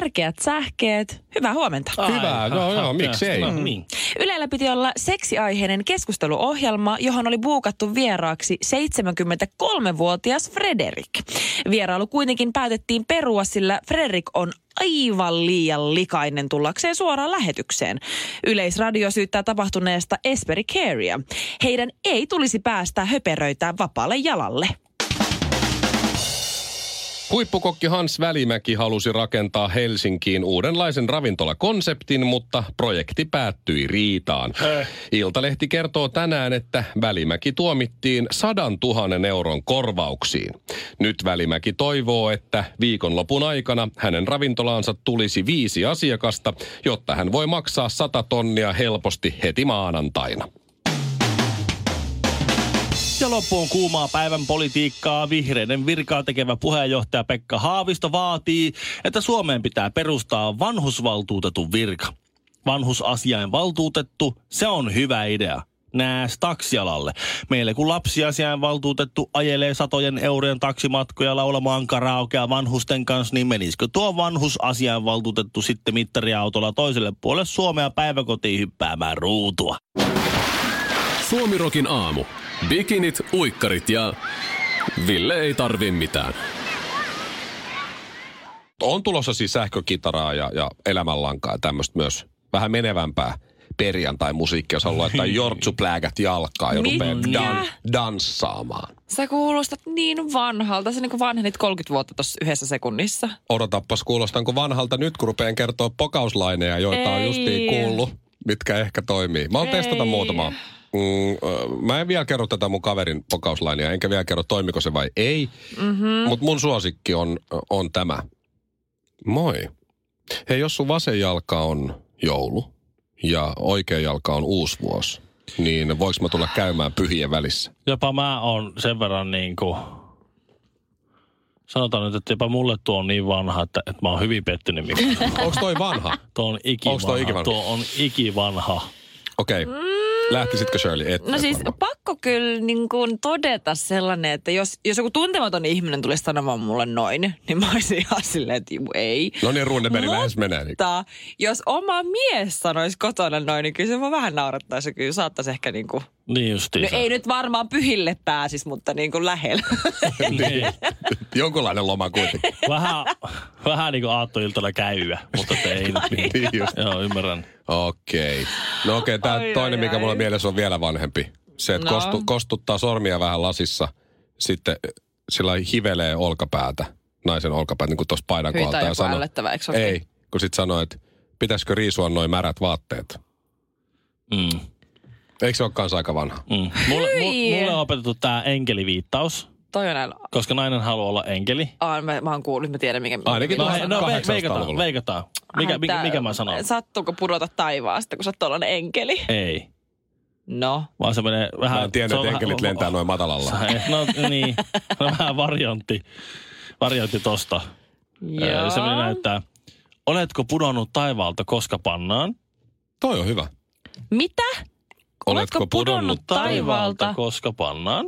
tärkeät sähkeet. Hyvää huomenta. Hyvä, no joo, miksei. No, niin. Ylellä piti olla seksiaiheinen keskusteluohjelma, johon oli buukattu vieraaksi 73-vuotias Frederik. Vierailu kuitenkin päätettiin perua, sillä Frederik on aivan liian likainen tullakseen suoraan lähetykseen. Yleisradio syyttää tapahtuneesta Esperi Carea. Heidän ei tulisi päästä höperöitä vapaalle jalalle. Huippukokki Hans Välimäki halusi rakentaa Helsinkiin uudenlaisen ravintolakonseptin, mutta projekti päättyi riitaan. Iltalehti kertoo tänään, että Välimäki tuomittiin sadan tuhannen euron korvauksiin. Nyt Välimäki toivoo, että viikonlopun aikana hänen ravintolaansa tulisi viisi asiakasta, jotta hän voi maksaa sata tonnia helposti heti maanantaina. Ja loppuun kuumaa päivän politiikkaa. Vihreiden virkaa tekevä puheenjohtaja Pekka Haavisto vaatii, että Suomeen pitää perustaa vanhusvaltuutetun virka. Vanhusasiain valtuutettu, se on hyvä idea. Nääs taksialalle. Meille kun lapsiasiain valtuutettu ajelee satojen eurojen taksimatkoja laulamaan karaokea vanhusten kanssa, niin menisikö tuo vanhusasiain valtuutettu sitten mittariautolla toiselle puolelle Suomea päiväkotiin hyppäämään ruutua? Suomirokin aamu. Bikinit, uikkarit ja Ville ei tarvi mitään. On tulossa siis sähkökitaraa ja, ja elämänlankaa ja tämmöistä myös vähän menevämpää perjantai-musiikkia, jos haluaa laittaa jortsuplägät jalkaa ja rupeaa dan, danssaamaan. Sä kuulostat niin vanhalta. Sä niin vanhenit 30 vuotta tuossa yhdessä sekunnissa. Odotappas, kuulostanko vanhalta nyt, kun rupean kertoa pokauslaineja, joita on Ei. justiin kuullut, mitkä ehkä toimii. Mä oon testata muutamaa. Mm, mä en vielä kerro tätä mun kaverin pokauslainia, enkä vielä kerro toimiko se vai ei. Mm-hmm. Mutta mun suosikki on, on tämä. Moi. Hei, jos sun vasen jalka on joulu ja oikea jalka on uusi vuosi, niin voiko mä tulla käymään pyhien välissä? Jopa mä oon sen verran niin kuin, sanotaan nyt, että jopa mulle tuo on niin vanha, että, että mä oon hyvin pettynyt. Mikä. Onko toi vanha? tuo on ikivanha. Onks toi ikivanha? Tuo on ikivanha. Okei. Okay. Lähtisitkö Shirley? Et, No et siis varmaan. pakko kyllä niin kuin todeta sellainen, että jos, jos joku tuntematon ihminen tulisi sanomaan mulle noin, niin mä olisin ihan silleen, että juu, ei. No niin, Runeberg lähes menee. Niin. Mutta jos oma mies sanoisi kotona noin, niin kyllä se vaan vähän naurattaisi. Kyllä saattaisi ehkä niin kuin, Niin justiin. no ei nyt varmaan pyhille pääsisi, mutta niin kuin lähellä. niin. Jonkunlainen loma kuitenkin. Vähän, vähän niin kuin aattoiltana käyä, mutta ei nyt niin. Niin just. Joo, ymmärrän. Okei. Okay. No okei, okay, Ai, tämä toinen, ai, mikä ai. mulla mielessä on vielä vanhempi. Se, että No. kostu, kostuttaa sormia vähän lasissa, sitten sillä lailla hivelee olkapäätä, naisen olkapäätä, niin kuin tuossa paidan Hyi, kohdalta. ja sanoo- eikö? Ei, kun sitten sanoo, että pitäisikö riisua noin märät vaatteet. Mm. Eikö se ole kanssa aika vanha? Mm. Mulle, mulle on opetettu tämä enkeliviittaus, Toi on näillä. koska nainen haluaa olla enkeli. Aa, mä, mä oon kuullut, mä tiedän mikä. Ainakin No, hei, no ve, 800-luvulla. veikataan, veikataan. Mikä, Ai, mikä, mikä mä sanon? Sattuuko pudota taivaasta, kun sä oot enkeli? Ei. No. Vaan se menee vähän... Mä en tiennyt, että enkelit vähän- lentää noin matalalla. No niin, no, vähän variantti, variantti tosta. Joo. Se menee näyttää, oletko pudonnut taivaalta koska pannaan? Toi on hyvä. Mitä? Oletko pudonnut taivaalta? koska pannaan?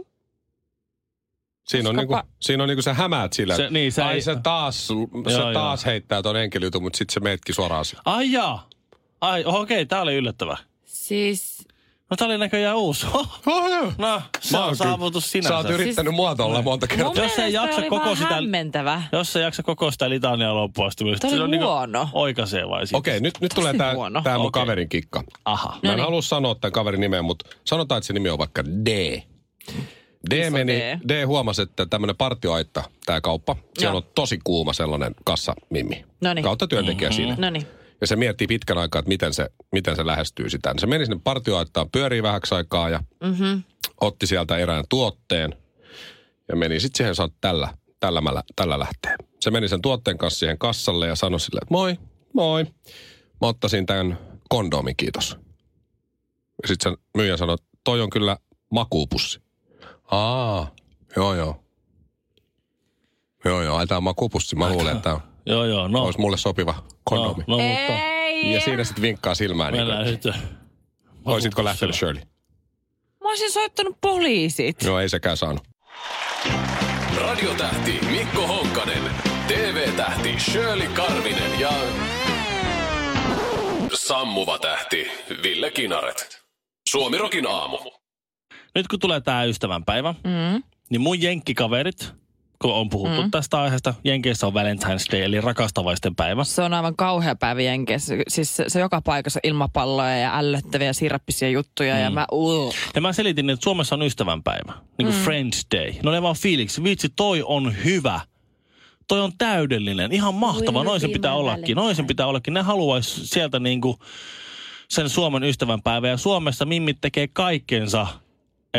Siinä on, niinku, siinä on niinku sä hämäät sillä. Se- että niin, sä ai ei- se taas, se Joo, taas heittää ton enkeliytun, mutta sitten se meetkin suoraan. siihen. Ai jaa. Ai, okei, okay, tää oli yllättävä. Siis, No tää oli näköjään uusi. Oh, joo. No, se on saavutus Sä sinänsä. oot yrittänyt muotoilla monta kertaa. mun Jos ei mielestä jaksa oli koko vähän sitä- hämmentävä. Jos sä jaksa koko sitä litania loppuun asti, Tää oli se on niinku huono. oikaisee vai sitten? Okei, nyt, nyt tulee tää, huono. tää mun Okei. kaverin kikka. Aha. Mä en halua sanoa tämän kaverin nimeä, mutta sanotaan, että se nimi on vaikka D. D, meni, D. D. huomasi, että tämmöinen partioaitta, tämä kauppa, siellä Joo. on tosi kuuma sellainen kassamimmi. Noniin. Kautta työntekijä mm-hmm. siinä. No niin. Ja se miettii pitkän aikaa, että miten se, miten se lähestyy sitä. Se meni sinne partioaittaan, pyörii vähäksi aikaa ja Mm-hmm. otti sieltä erään tuotteen ja meni sitten siihen, sanoi, tällä, tällä, mä, lä- tällä lähtee. Se meni sen tuotteen kanssa siihen kassalle ja sanoi sille, että moi, moi. Mä ottaisin tämän kondomin, kiitos. Ja sit se myyjä sanoi, toi on kyllä makuupussi. Aa, joo joo. Joo joo, ai tää on makuupussi. Mä luulen, että Joo, joo, no. olisi mulle sopiva kondomi. No, no mutta Ei. Ja siinä sitten vinkkaa silmään. Niin mennään sitten. Olisitko lähtenyt Shirley? Mä olisin soittanut poliisit. Joo, ei sekään saanut. Radiotähti Mikko Honkanen, TV-tähti Shirley Karvinen ja sammuva tähti Ville Kinaret. Suomirokin aamu. Nyt kun tulee tämä ystävänpäivä, Mm. niin mun jenkkikaverit, kun on puhuttu mm. tästä aiheesta, Jenkeissä on Valentine's Day, eli rakastavaisten päivä. Se on aivan kauhea päivä Jenkeissä. Siis se, se joka paikassa ilmapalloja ja ällöttäviä sirappisia juttuja mm. ja mä... Uh. Ja mä selitin, että Suomessa on ystävänpäivä, niin kuin mm. Friends Day. No ne vaan fiiliksi, vitsi toi on hyvä. Toi on täydellinen, ihan mahtava, noin sen pitää ollakin, noin sen pitää ollakin. Ne haluaisi sieltä niinku sen Suomen ystävänpäivä ja Suomessa mimmit tekee kaikkensa,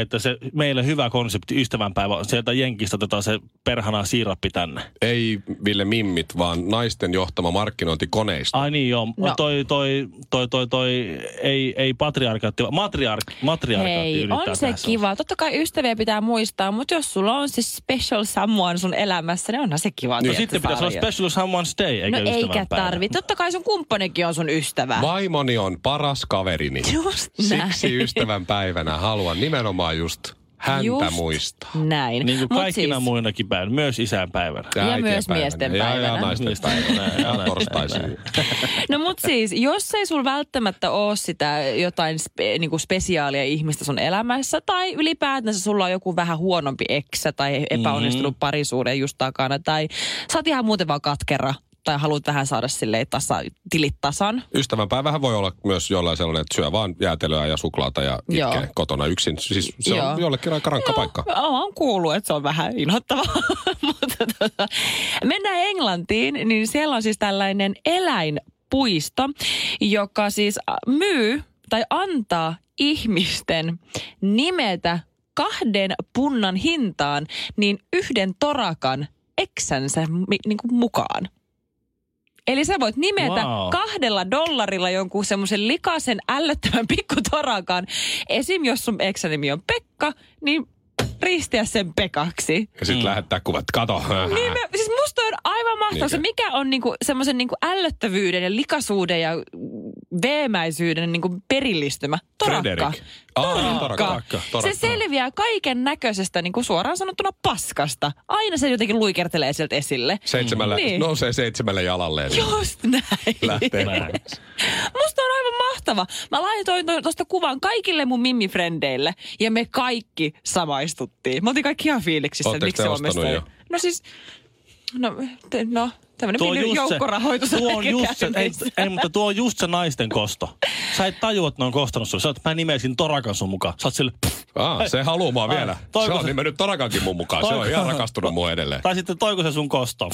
että se meille hyvä konsepti ystävänpäivä on sieltä Jenkistä otetaan se perhana siirappi tänne. Ei Ville Mimmit, vaan naisten johtama markkinointikoneisto. Ai niin joo, No. toi, toi, toi, toi, toi, ei, ei patriarkaatti, vaan matriark, matriarkaatti Hei, yrittää on se kiva. Totta kai ystäviä pitää muistaa, mutta jos sulla on se special someone sun elämässä, niin onhan se kiva. No sitten pitäisi olla special someone's day, eikä No eikä tarvi. Totta kai sun kumppanikin on sun ystävä. Vaimoni on paras kaverini. Just näin. Siksi ystävän päivänä haluan nimenomaan just häntä Just muistaa. Näin. Niin kuin Mut kaikkina siis, muinakin päivänä, myös isän päivänä. Ja äitien myös päivänä. miesten ja, Ja päivänä. naisten päivänä. päivänä. Ja Ja torstaisin. No mut siis, jos ei sul välttämättä ole sitä jotain spe, niinku spesiaalia ihmistä sun elämässä, tai ylipäätänsä sulla on joku vähän huonompi eksä tai epäonnistunut mm-hmm. parisuuden just takana, tai sä oot ihan muuten vaan katkera, tai haluat vähän saada silleen tasa, tilit tasan. Ystävänpäivähän voi olla myös jollain sellainen, että syö vaan jäätelöä ja suklaata ja Joo. itkee kotona yksin. Siis se Joo. on jollekin aika rankka paikka. Olen kuullut, että se on vähän inhottavaa. Mutta tota, mennään Englantiin, niin siellä on siis tällainen eläinpuisto, joka siis äh, myy tai antaa ihmisten nimetä kahden punnan hintaan niin yhden torakan eksänsä niin kuin mukaan. Eli sä voit nimetä Wow. kahdella dollarilla jonkun semmoisen likaisen ällöttävän pikkutorakan. Esim. jos sun eksänimi on Pekka, niin ristiä sen Pekaksi. Ja sitten mm. lähettää kuvat. Kato. Niin me, siis musta on aivan mahtavaa mikä on niinku semmoisen niinku ällöttävyyden ja likaisuuden ja veemäisyyden niinku perillistymä. Torakka. Aa, niin, torakka. Torakka. Torakka. Se selviää kaiken näköisestä niinku suoraan sanottuna paskasta. Aina se jotenkin luikertelee sieltä esille. Seitsemällä, Niin. niin. nousee seitsemälle jalalleen. niin Just näin. Lähtee. Musta on aivan mahtava. Mä laitoin tuosta kuvan kaikille mun mimmifrendeille ja me kaikki samaistuttiin. Me oltiin kaikki ihan fiiliksissä, miksi te se ostanut jo? No siis, no, te, no tämmöinen Tuo on pieni just se- joukkorahoitus tuo on just se, ei, ei, mutta tuo on just se naisten kosto. Sä et tajua, että ne on kostanut sulle. Sä oot, mä nimesin Torakan sun mukaan. Sä oot sille, pff, Aa, se haluaa mua Ai, vielä. Se toiko on se- nimennyt Torakankin mun mukaan. Se on Toiko- ihan rakastunut mua edelleen. tai sitten toiko se sun kosto.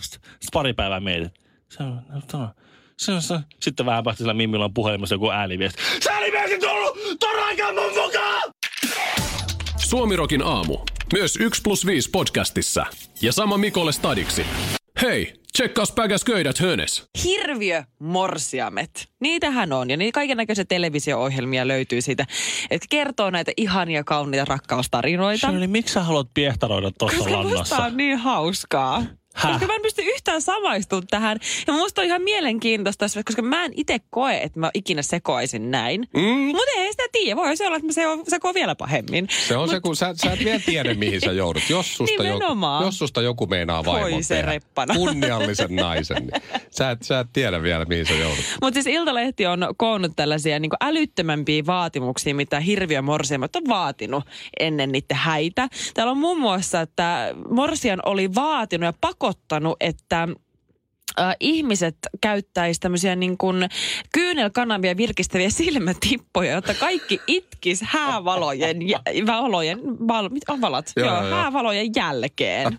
Sitten pari päivää mietit. Se on, no, se on, se. Sitten vähän päästä sillä Mimmillä on puhelimessa joku ääniviesti. Sä nimesit tullut Torakan mun mukaan! Suomirokin aamu. Myös 1 plus 5 podcastissa. Ja sama Mikolle stadiksi. Hei, tsekkaus päkäs köydät hönes. Hirviö morsiamet. Niitähän on ja niin kaiken näköisiä televisio-ohjelmia löytyy siitä, että kertoo näitä ihania kauniita rakkaustarinoita. Shirley, miksi sä haluat piehtaroida tuossa Koska lannassa? on niin hauskaa. Häh? Koska mä en pysty yhtään samaistumaan tähän. Ja musta on ihan mielenkiintoista, koska mä en itse koe, että mä ikinä sekoaisin näin. Mm. Mutta ei sitä tiedä. Voi se olla, että mä seko- sekoan vielä pahemmin. Se on se, kun sä, sä et vielä tiedä, mihin sä joudut. Jos susta, joku, Nimenomaan. jos susta joku meinaa vaimon se tehdä reppana. kunniallisen naisen, niin sä et, sä et tiedä vielä, mihin sä joudut. Mutta siis Iltalehti on koonnut tällaisia niin älyttömämpiä vaatimuksia, mitä hirviö morsiamat on vaatinut ennen niiden häitä. Täällä on muun muassa, että morsian oli vaatinut ja pakottanut, että äh, ihmiset käyttäisi tämmöisiä niin kuin kyynelkanavia virkistäviä silmätippoja, jotta kaikki itkis häävalojen, jä, valojen, val, mit, on valot? Joo, Joo, joo, häävalojen jälkeen.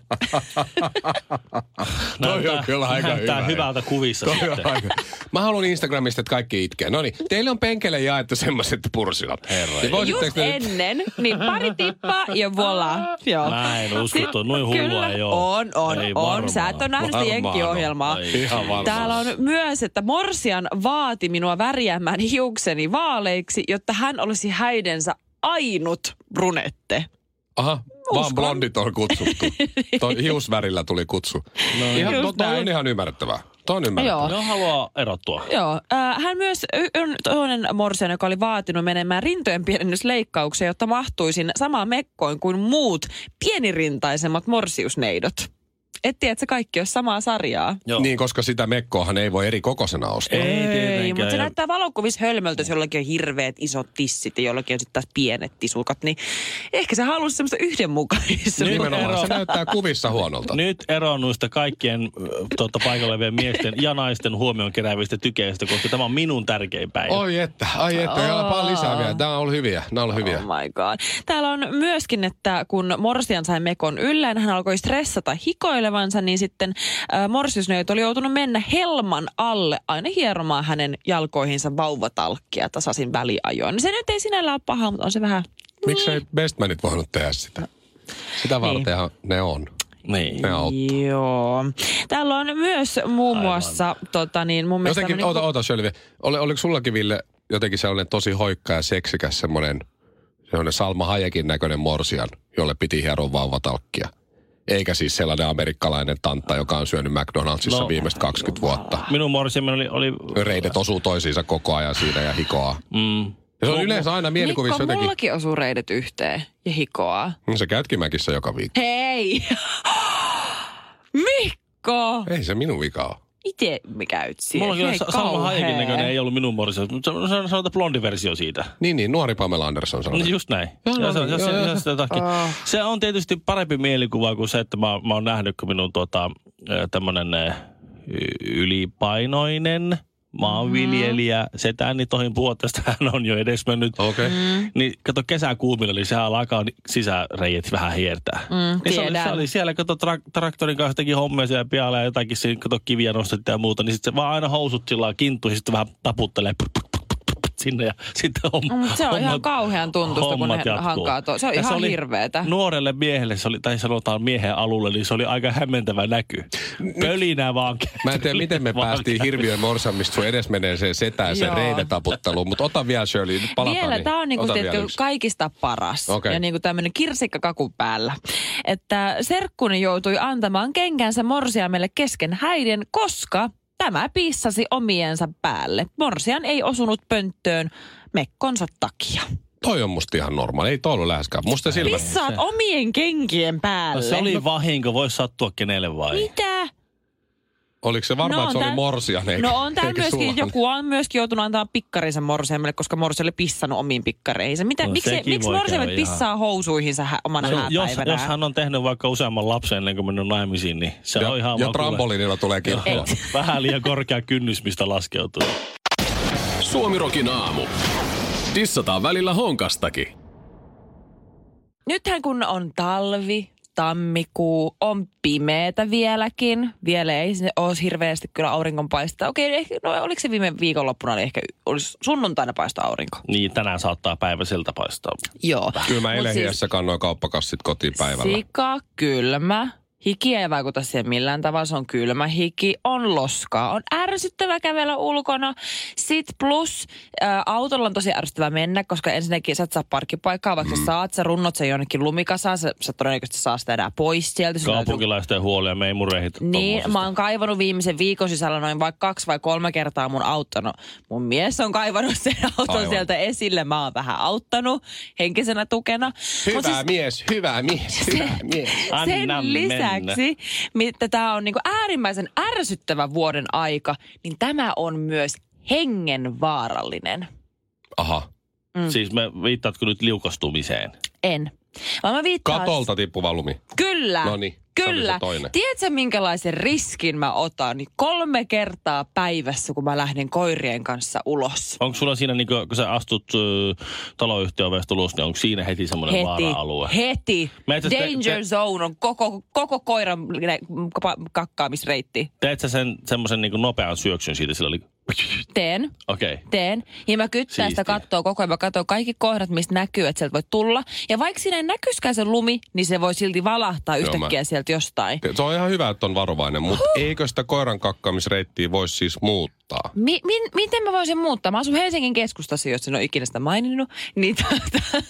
Toi on kyllä aika hyvä. hyvältä kuvissa Toi sitten. aika- Mä haluan Instagramista, että kaikki itkee. No niin, teille on penkele jaettu semmoiset pursilat. Herra. Niin Just te ennen, niin pari tippaa ja voila. Joo. Mä en usko, että noin hullua kyllä, ei oo. On, on, Ei on. varmaan. Sä et ole nähnyt jenkkiohjelmaa. Ai Ihan. Täällä on myös, että Morsian vaati minua värjäämään hiukseni vaaleiksi, jotta hän olisi häidensä ainut brunette. Aha, vaan Uskon. blondit on kutsuttu. Toi hiusvärillä tuli kutsu. No, ihan, to, toi on ihan ymmärrettävää. Toi on ymmärrettävää. Joo. Ne haluaa erottua. Joo, äh, hän myös on toinen morsian, joka oli vaatinut menemään rintojen pienennysleikkaukseen, jotta mahtuisin samaan mekkoon kuin muut pienirintaisemmat morsiusneidot. Et tiedä, että se kaikki olisi samaa sarjaa. Joo. Niin, koska sitä mekkoahan ei voi eri kokoisena ostaa. Ei Ei, tietenkään. mutta se Ja- näyttää valokuvissa hölmöltä, jos jollakin on hirveät isot tissit ja jollakin on sitten taas pienet tisukat, niin ehkä se halusi semmoista yhdenmukaisuutta. Nimenomaan, ero- se näyttää kuvissa huonolta. Nyt eroon noista kaikkien ö, tuota, paikalla olevien miesten ja naisten huomioon keräävistä tykeistä, koska tämä on minun tärkein päivä. Oi että, ai että, ja paljon lisää vielä. Nämä on ollut hyviä, nämä on ollut hyviä. Oh my god. Täällä on myöskin, että kun Morsian sai mekon ylleen, hän alkoi stressata hikoilevansa, niin sitten äh, Morsiusneuvot oli joutunut mennä helman alle aina hieromaan hänen jalkoihinsa vauvatalkkia tasaisin väliajoin. Se nyt ei sinällään ole paha, mutta on se vähän... Miksei Bestmanit voinut tehdä sitä? Sitä vartenhan ne on. Niin. Ne auttaa. Joo. Täällä on myös muun muassa, tota niin, mun mielestä... Jotenkin, tämmönen- ota, ota Sölvi. Oli, oliko sullakin Ville jotenkin sellainen tosi hoikka ja seksikäs semmoinen, semmoinen Salma Hayekin näköinen morsian, jolle piti hieroa vauvatalkkia? Eikä siis sellainen amerikkalainen tantta, joka on syönyt McDonaldsissa No. viimeiset 20 vuotta. Minun morsiamme oli... oli Reidet osuu toisiinsa koko ajan siinä ja hikoaa. mm, Ja se on yleensä aina mielikuvissa Mikko, jotenkin. mullakin osuu reidet yhteen ja hikoaa. No Se käytkimäkissä joka viikko. Hei! Mikko! Ei se minun vika ole. Itse me käyt siellä. mulla on kyllä Salma Hayekin näköinen, ei ollut minun morsia. Mutta se on sanotaan blondi versio siitä. Niin, niin, nuori Pamela Anderson sanoi. No just näin. Joo, Ja se, niin, jos, joo, se, joo. jos se, jotakin. Ah. se on tietysti parempi mielikuva kuin se, että mä, mä oon nähnyt, kun minun tuota, tämmöinen ylipainoinen maanviljelijä setäni niin tohin puhua tästä, hän on jo edesmennyt. Okei. Okay. Mm. Niin kato kesäkuumilla, niin sehän alkaa sisäreijät vähän hiertää. Mm, niin se, oli, se oli siellä, kato tra- traktorin kanssa teki hommia siellä pialla ja jotakin siinä, kato kiviä nostettiin ja muuta. Niin sitten se vaan aina housut sillä ja sitten vähän taputtelee puk, puk, puk, sinne ja sitten homma, Mm, se on ihan hommat- kauhean tuntusta, kun ne jatkuu. hankaa tuo. Se on Ja ihan oli hirveetä. Nuorelle miehelle, se oli, tai sanotaan miehen alulle, niin se oli aika hämmentävä näky. Pölinä vaan. Mä en tiedä, miten me Vaan päästiin hirviön morsamista sun edesmenneeseen setään sen reidetaputteluun, mutta ota vielä Shirley, nyt palataan. Vielä niin. tämä on niinku, kaikista paras. Okei. Ja niinku tämmöinen kirsikka kakun päällä. Että serkkuni joutui antamaan kenkänsä morsiamelle kesken häiden, koska tämä piissasi omiensa päälle. Morsian ei osunut pönttöön mekkonsa takia. Toi on musta ihan normaali, ei toi ollut läheskään. Musta silmä. Pissaat omien kenkien päälle. No, se oli vahinko, voisi sattua kenelle vai? Mitä? Oliko se varmaan, No että se on oli morsian eikä No on täällä eikä myöskin, joku on myöskin joutunut antaa pikkarinsa morsiamelle, koska morsi oli pissannut omiin pikkareihinsa. Mitä, No miksi, miksi morsiamet käydä ihan- pissaa housuihinsa hä, omana No, jos, hääpäivänään? jos hän on tehnyt vaikka useamman lapsen ennen kuin mennyt naimisiin, niin se Ja, on ihan ja trampoliinilla tulee kirkkoon. Joo, Vähän liian korkea kynnys, mistä laskeutuu. Suomirokin aamu. Dissataan välillä honkastakin. Nythän kun on talvi, tammikuu, on pimeätä vieläkin. Vielä ei se ole hirveästi kyllä auringonpaista. Okei, ehkä, no oliko se viime viikonloppuna, oli ehkä olisi sunnuntaina paista aurinko. Niin, tänään saattaa päivä siltä paistaa. Joo. Kyllä mä eilen siis- kannoin kauppakassit kotiin päivällä. Sika, kylmä. Hiki ei vaikuta siihen millään tavalla, se on kylmä hiki, on loskaa, on ärsyttävä kävellä ulkona. Sit plus ä, autolla on tosi ärsyttävä mennä, koska ensinnäkin sä et saa parkkipaikkaa, vaikka mm. sä saat, sä runnot sen jonnekin lumikasaan, sä, sä todennäköisesti saa sitä enää pois sieltä. Sun täytyy- Kaupunkilaisten huolia, me ei murehita Niin, mä oon kaivannut viimeisen viikon sisällä noin vaikka kaksi vai kolme kertaa mun auttano. Mun mies on kaivannut sen auton Aivan. sieltä esille. Mä oon vähän auttanut henkisenä tukena. Hyvä Mut siis- mies, hyvä mies, hyvä mies. Anna sen lisäksi, mitä tämä on niinku äärimmäisen ärsyttävä vuoden aika, niin tämä on myös hengenvaarallinen. Aha. Siis me viittaatko nyt liukastumiseen? En. Vaan mä viittaan... Katolta tippuva lumi. Kyllä. Oli se Kyllä. Tiedätkö, minkälaisen riskin mä otan? Niin kolme kertaa päivässä, kun mä lähden koirien kanssa ulos. Onko sulla siinä, niin kun sä astut äh, taloyhtiön ulos, niin onko siinä heti semmoinen Heti, vaara-alue? heti. Meitä te- Danger te- zone on koko, koko koiran kakkaamisreitti. Teet sä sen semmoisen niin nopean syöksyn siitä sillä oli Teen. Okei. Okay. Teen. Ja mä kyttään sitä kattoa koko ajan. Mä katson kaikki kohdat, mistä näkyy, että sieltä voi tulla. Ja vaikka siinä ei näkyiskään se lumi, niin se voi silti valahtaa yhtäkkiä mä- sieltä jostain. Se on ihan hyvä, että on varovainen, mutta eikö sitä koiran kakkaamisreittiä voisi siis muuttaa? Mi- min- miten mä voisin muuttaa? Mä asun Helsingin keskustassa, jos en ole ikinä sitä maininnut. Niin tota...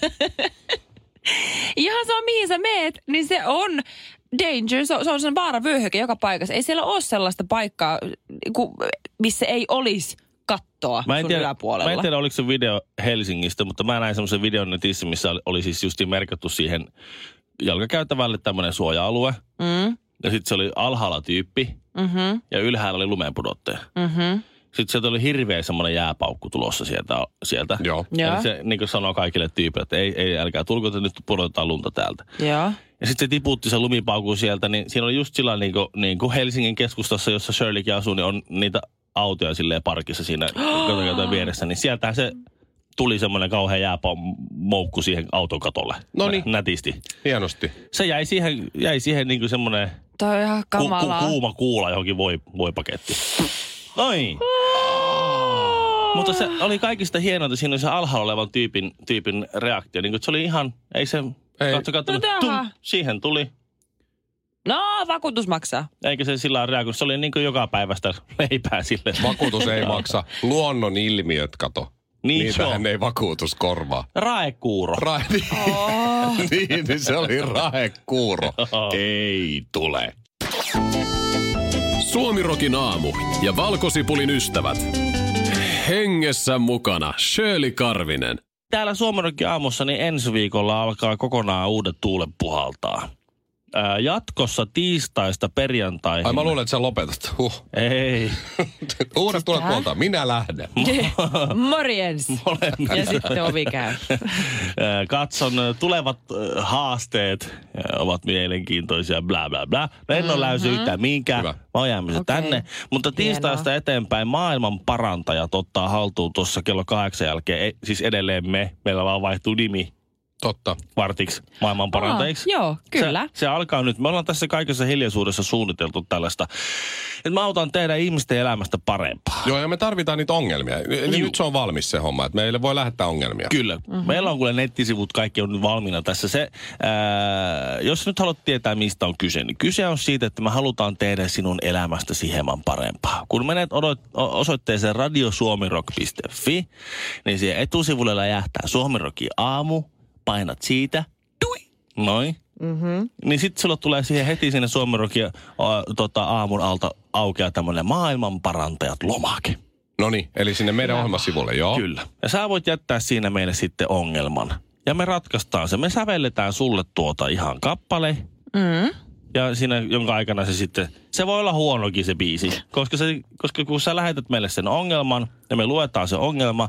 Ihan sama, mihin sä meet, niin se on danger. Se on, se on sen vaaravyöhyke joka paikassa. Ei siellä ole sellaista paikkaa, ku- missä ei olisi kattoa Mä en, sun tiedä, yläpuolella. mä en tiedä, oliko se video Helsingistä, mutta mä näin semmoisen videon netissä, missä oli, oli siis justiin merkattu siihen jalkakäytävälle tämmöinen suoja-alue. Mm, Ja sitten se oli alhaalla tyyppi mm-hmm, ja ylhäällä oli lumeenpudottaja. mm-hmm. Sitten sieltä oli hirveä semmoinen jääpaukku tulossa sieltä. sieltä. Joo. Joo. Eli se niin kuin sanoo kaikille tyypille, että ei, ei älkää tulko, että nyt pudotetaan lunta täältä. Joo. Ja sitten se tiputti se lumipaukku sieltä, niin siinä oli just sillä niin kuin, niin kuin Helsingin keskustassa, jossa Shirleykin asuu, niin on niitä autoja silleen parkissa siinä kotokäytön vieressä. Niin sieltä se tuli semmoinen kauhean jäämoukku siihen auton katolle. Noniin. Nätisti. Hienosti. Se jäi siihen, jäi siihen niin kuin semmoinen Toi on ihan ku, ku, kamalaa. kuuma kuula johonkin voi, voipaketti. Noin. Mutta se oli kaikista hienointa, siinä oli se alhaalla olevan tyypin, tyypin reaktio. Niin se oli ihan, ei se, Ei. katso, katso, No tum, siihen tuli. No, vakuutus maksaa. Eikä se sillä lailla reagoinut. Se oli niin kuin joka päivästä leipää sille. Vakuutus ei maksa. Luonnon ilmiöt, kato. Niin Niitähän se on. ei vakuutus korvaa. Raekuuro. Ra- niin, niin, se oli rahekuuro. ei tule. Suomirokin aamu ja valkosipulin ystävät. Hengessä mukana Shirley Karvinen. Täällä Suomenrokin aamussa niin ensi viikolla alkaa kokonaan uudet tuulet puhaltaa. Ää, jatkossa tiistaista perjantaihin. Ai mä luulen, että sä lopetat. Huh. Ei. Uudet tulet Mitä? puolta. Minä lähden. Morjens. Ja sitten ovi käy. Ää, Katson ä, tulevat haasteet ovat mielenkiintoisia, bla bla bla. No en ole läysy yhtään mihinkään. Hyvä. Mä oon jäämässä Okei. tänne. Mutta tiistaista eteenpäin maailman parantajat ottaa haltuun tuossa kello kahdeksan jälkeen. Ei, siis edelleen me. Meillä vaan vaihtuu nimi Totta. vartiksi maailman parantajiksi. Joo, kyllä. Se, se alkaa nyt. Me ollaan tässä kaikessa hiljaisuudessa suunniteltu tällaista, että mä autan tehdä ihmisten elämästä parempaa. Joo, ja me tarvitaan niitä ongelmia. Eli nyt se on valmis se homma, että meille voi lähettää ongelmia. Kyllä. Mm-hmm. Meillä on kuule nettisivut, kaikki on nyt valmiina tässä. Se, ää, jos nyt haluat tietää, mistä on kyse, niin kyse on siitä, että me halutaan tehdä sinun elämästäsi hieman parempaa. Kun menet odot, osoitteeseen radiosuomirock.fi, niin siihen etusivulle läjähtää Suomirokin aamu, painat siitä, tui, noin. Mm-hmm. Niin sitten sulla tulee siihen heti sinne Suomirokin tota, aamun alta aukeaa tämmöinen maailman parantajat lomake. No niin, eli sinne meidän ohjelmasivulle, joo. Kyllä. Ja sä voit jättää siinä meille sitten ongelman. Ja me ratkaistaan se. Me sävelletään sulle tuota ihan kappale. Mm. Ja siinä, jonka aikana se sitten, se voi olla huonokin se biisi. Koska, se, koska kun sä lähetät meille sen ongelman ja me luetaan se ongelma,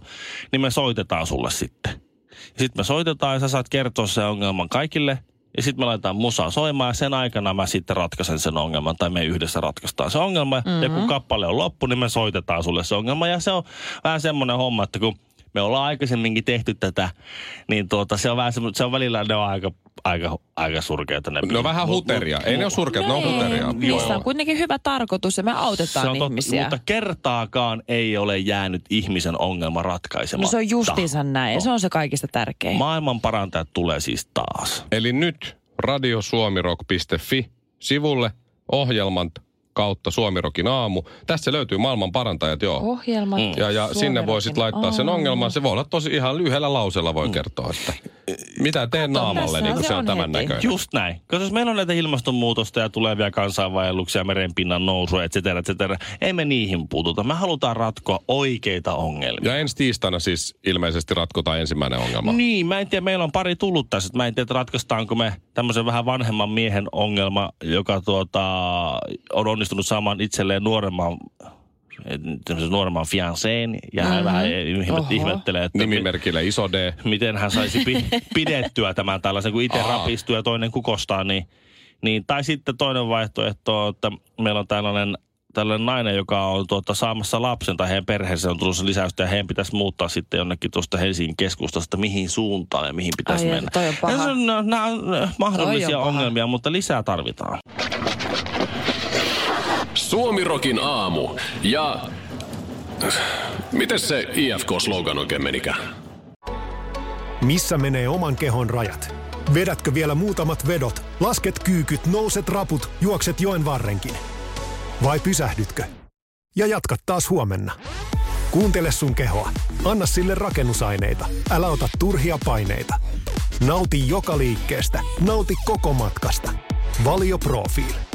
niin me soitetaan sulle sitten. Ja sitten me soitetaan ja sä saat kertoa sen ongelman kaikille. Ja sitten me laitetaan musaa soimaan ja sen aikana mä sitten ratkaisen sen ongelman tai me yhdessä ratkaistaan se ongelma. Mm-hmm. Ja kun kappale on loppu, niin me soitetaan sulle se ongelma. Ja se on vähän semmoinen homma, että kun me ollaan aikaisemminkin tehty tätä, niin tuota, se on vähän se on välillä ne on aika, aika, aika surkeita ne Ne on vähän huteria. mut- Ei ne ole surkeat, ne on No huteria. Niissä on kuitenkin hyvä tarkoitus ja me autetaan se on totta, ihmisiä. mutta kertaakaan ei ole jäänyt ihmisen ongelma ratkaisematta. No se on justiinsa näin. Ja se on se kaikista tärkein. Maailman parantajat tulee siis taas. Eli nyt radiosuomirock.fi sivulle ohjelman kautta Suomirokin aamu. Tässä löytyy maailman parantajat, joo. Ohjelmat. Mm. Ja, ja sinne voi sitten laittaa sen ongelman. Se voi olla tosi ihan lyhyellä lauseella voi kertoa, että mitä teen naamalle, niin kun se se on on tämän heti. näköinen. Just näin. Koska jos meillä on näitä ilmastonmuutosta ja tulevia kansainvaelluksia, merenpinnan nousua, et cetera, et cetera, ei me niihin puututa. Me halutaan ratkoa oikeita ongelmia. Ja ensi tiistaina siis ilmeisesti ratkotaan ensimmäinen ongelma. Niin, mä en tiedä, meillä on pari tullut tässä. että Mä en tiedä, että ratkaistaanko me tämmöisen vähän vanhemman miehen ongelma, joka tuota, on onnistunut saamaan itselleen nuoremman tämmöisen nuoremman fianceen, ja hän vähän ihmet- ihmettelee, että Nimimerkillä iso D. miten hän saisi pi- pidettyä tämän tällaisen, kun itse Aa. rapistuu ja toinen kukostaa, niin, niin tai sitten toinen vaihtoehto on, että meillä on tällainen tällainen nainen, joka on tuota, saamassa lapsen tai heidän perheensä on tulossa lisäystä ja heidän pitäisi muuttaa sitten jonnekin tuosta Helsingin keskustasta, mihin suuntaan ja mihin pitäisi Ai, mennä. toi on paha. Ja se on, no, nämä on mahdollisia Toi on paha. ongelmia, mutta lisää tarvitaan. Suomirokin aamu ja Miten se IFK-slogan oikein menikään? Missä menee oman kehon rajat? Vedätkö vielä muutamat vedot, lasket kyykyt, nouset raput, juokset joen varrenkin? Vai pysähdytkö? Ja jatkat taas huomenna. Kuuntele sun kehoa. Anna sille rakennusaineita. Älä ota turhia paineita. Nauti joka liikkeestä. Nauti koko matkasta. Valio Profil.